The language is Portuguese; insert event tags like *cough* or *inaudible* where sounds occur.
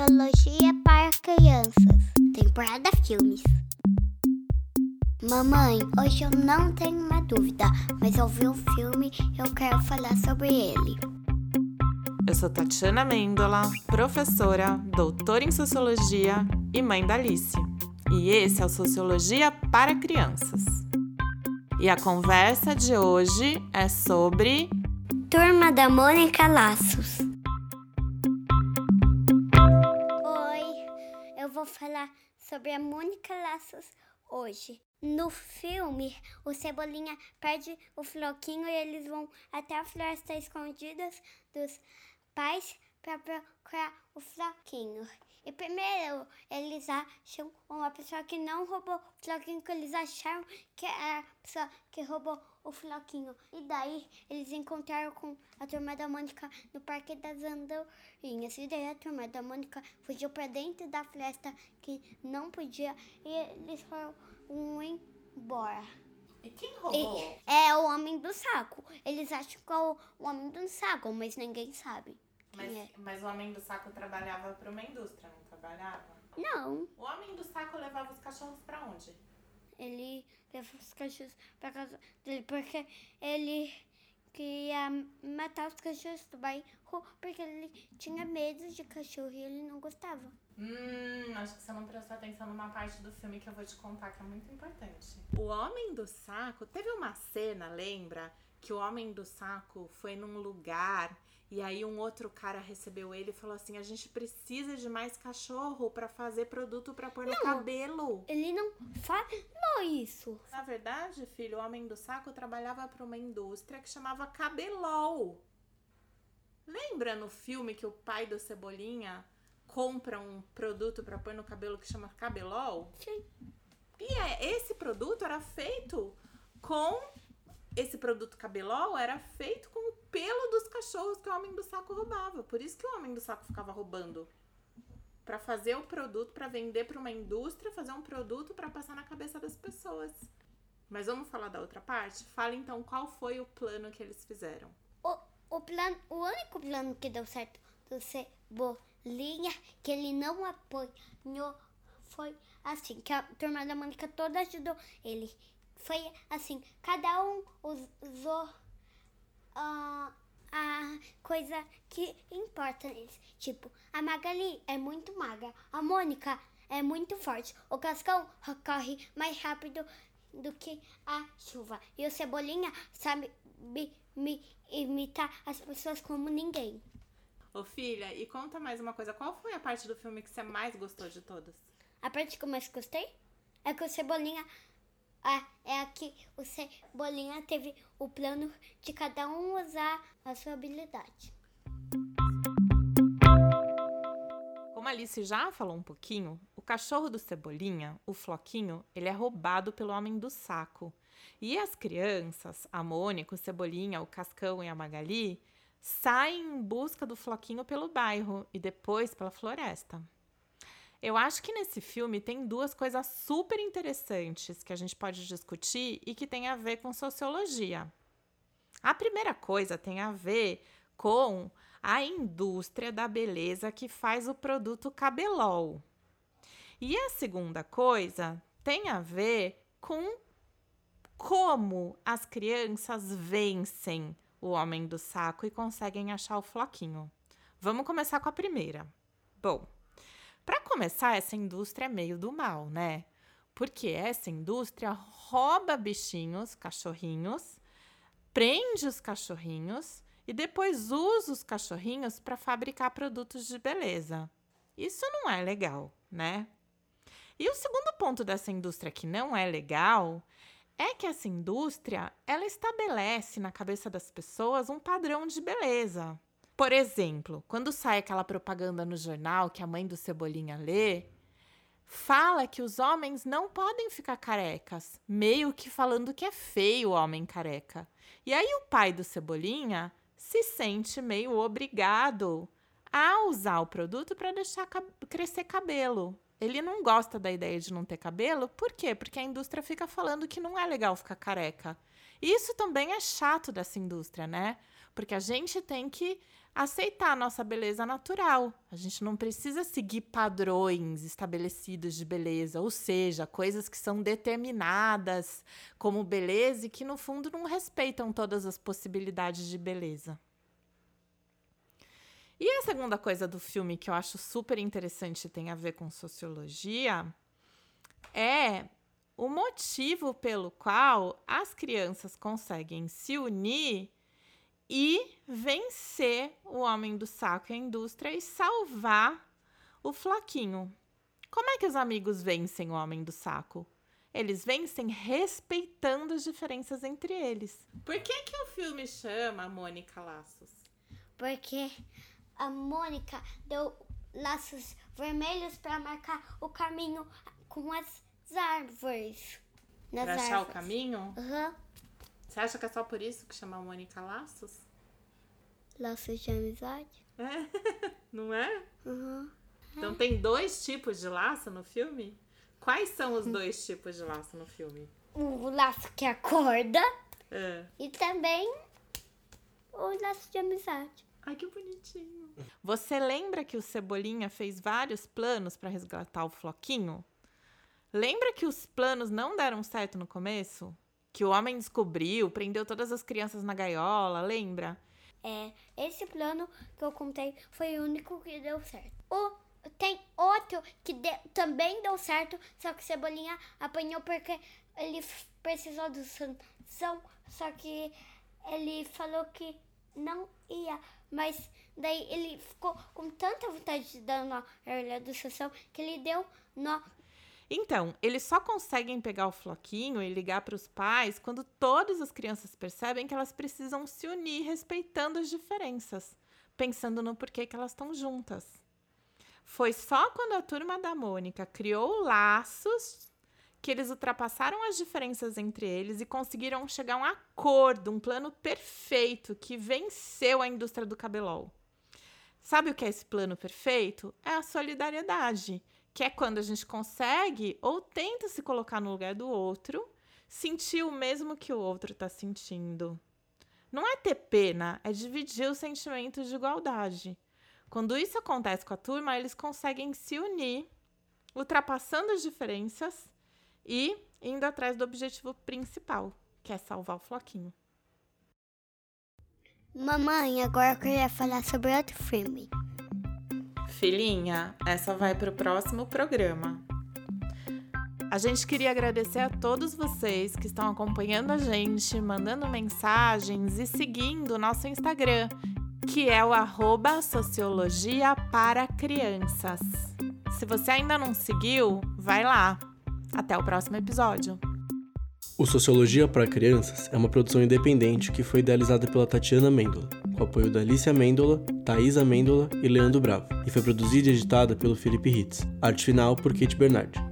Sociologia para Crianças. Temporada Filmes. Mamãe, hoje eu não tenho uma dúvida, mas eu vi um filme e eu quero falar sobre ele. Eu sou Tatiana Mendola, professora, doutora em Sociologia e mãe da Alice. E esse é o Sociologia para Crianças. E a conversa de hoje é sobre Turma da Mônica Laços. Falar sobre a Mônica Laços hoje. No filme, o Cebolinha perde o floquinho e eles vão até a floresta escondidas dos pais para procurar o floquinho. E primeiro eles acham uma pessoa que não roubou o floquinho, que eles acharam que era a pessoa que roubou o floquinho. E daí eles encontraram com a turma da Mônica no Parque das Andorinhas. E daí a turma da Mônica fugiu para dentro da floresta que não podia e eles foram embora. E quem roubou? E é o homem do saco. Eles acham que é o homem do saco, mas ninguém sabe. Mas, é. mas o homem do saco trabalhava para uma indústria, não trabalhava? Não, O homem do saco levava os cachorros para onde? Ele levou os cachorros pra casa dele porque ele queria matar os cachorros do bairro porque ele tinha medo de cachorro e ele não gostava. Hum, acho que você não prestou atenção numa parte do filme que eu vou te contar que é muito importante. O Homem do Saco, teve uma cena, lembra? Que o Homem do Saco foi num lugar e aí um outro cara recebeu ele e falou assim: "A gente precisa de mais cachorro pra fazer produto pra pôr no Não. cabelo". Ele não falou isso. Na verdade, filho, o Homem do Saco trabalhava para uma indústria que chamava Cabelol. Lembra no filme que o pai do Cebolinha compra um produto para pôr no cabelo que chama Cabelol? Sim. E é, esse produto era feito com. Esse produto Cabelol era feito com o pelo dos cachorros que o Homem do Saco roubava. Por isso que o Homem do Saco ficava roubando. Pra fazer o produto, pra vender pra uma indústria, fazer um produto pra passar na cabeça das pessoas. Mas vamos falar da outra parte? Fala então qual foi o plano que eles fizeram. O, o, plano, o único plano que deu certo do Cebolinha, que ele não apanhou, foi assim, que a turma da Mônica toda ajudou ele. Foi assim, cada um usou ah, a coisa que importa neles. Tipo, a Magali é muito magra, a Mônica é muito forte, o Cascão corre mais rápido do que a chuva. E o Cebolinha sabe imitar as pessoas como ninguém. Ô filha, e conta mais uma coisa. Qual foi a parte do filme que você mais gostou de todas? A parte que eu mais gostei é que o Cebolinha. ah, é a que o Cebolinha teve o plano de cada um usar a sua habilidade. Como a Alice já falou um pouquinho, o cachorro do Cebolinha, o Floquinho, ele é roubado pelo homem do saco. E as crianças, a Mônica, o Cebolinha, o Cascão e a Magali, saem em busca do Floquinho pelo bairro e depois pela floresta. Eu acho que nesse filme tem duas coisas super interessantes que a gente pode discutir e que tem a ver com sociologia. A primeira coisa tem a ver com a indústria da beleza que faz o produto Cabelol. E a segunda coisa tem a ver com como as crianças vencem o homem do saco e conseguem achar o floquinho. Vamos começar com a primeira. Bom, para começar, essa indústria é meio do mal, né? Porque essa indústria rouba bichinhos, cachorrinhos, prende os cachorrinhos e depois usa os cachorrinhos para fabricar produtos de beleza. Isso não é legal, né? E o segundo ponto dessa indústria que não é legal é que essa indústria, ela estabelece na cabeça das pessoas um padrão de beleza. Por exemplo, quando sai aquela propaganda no jornal que a mãe do Cebolinha lê, fala que os homens não podem ficar carecas, meio que falando que é feio o homem careca. E aí o pai do Cebolinha se sente meio obrigado a usar o produto para deixar crescer cabelo. Ele não gosta da ideia de não ter cabelo, por quê? Porque a indústria fica falando que não é legal ficar careca. Isso também é chato dessa indústria, né? porque a gente tem que aceitar a nossa beleza natural. A gente não precisa seguir padrões estabelecidos de beleza, ou seja, coisas que são determinadas como beleza e que no fundo não respeitam todas as possibilidades de beleza. E a segunda coisa do filme que eu acho super interessante e tem a ver com sociologia é o motivo pelo qual as crianças conseguem se unir e vencer o homem do saco e a indústria e salvar o Floquinho. Como é que os amigos vencem o homem do saco? Eles vencem respeitando as diferenças entre eles. Por que que o filme chama Mônica Laços? Porque a Mônica deu laços vermelhos para marcar o caminho com as árvores. Nas pra achar árvores. o caminho? Uhum. Você acha que é só por isso que chama a Mônica Laços? Laços de amizade? É, *laughs* não é? Uhum. Então tem dois tipos de laço no filme? Quais são os dois tipos de laço no filme? O laço que acorda é. e também o laço de amizade. Ai, que bonitinho. Você lembra que o Cebolinha fez vários planos para resgatar o Floquinho? Lembra que os planos não deram certo no começo? Que o homem descobriu, prendeu todas as crianças na gaiola, lembra? É, esse plano que eu contei foi o único que deu certo. O, tem outro que de, também deu certo, só que Cebolinha apanhou porque ele precisou do sanção, só que ele falou que não ia, mas daí ele ficou com tanta vontade de dar nó na orelha do sanção que ele deu nó então, eles só conseguem pegar o floquinho e ligar para os pais quando todas as crianças percebem que elas precisam se unir respeitando as diferenças, pensando no porquê que elas estão juntas. Foi só quando a turma da Mônica criou laços que eles ultrapassaram as diferenças entre eles e conseguiram chegar a um acordo, um plano perfeito que venceu a indústria do cabelol. Sabe o que é esse plano perfeito? É a solidariedade que é quando a gente consegue ou tenta se colocar no lugar do outro, sentir o mesmo que o outro está sentindo. Não é ter pena, é dividir o sentimento de igualdade. Quando isso acontece com a turma, eles conseguem se unir, ultrapassando as diferenças e indo atrás do objetivo principal, que é salvar o floquinho. Mamãe, agora eu queria falar sobre outro filme. Filhinha, essa vai para o próximo programa. A gente queria agradecer a todos vocês que estão acompanhando a gente, mandando mensagens e seguindo o nosso Instagram, que é o arroba Sociologia para Crianças. Se você ainda não seguiu, vai lá. Até o próximo episódio. O Sociologia para Crianças é uma produção independente que foi idealizada pela Tatiana Mendola com apoio da Alicia Mendola, Thaís Mendola e Leandro Bravo, e foi produzida e editada pelo Felipe Ritz. Arte final por Kate Bernardi.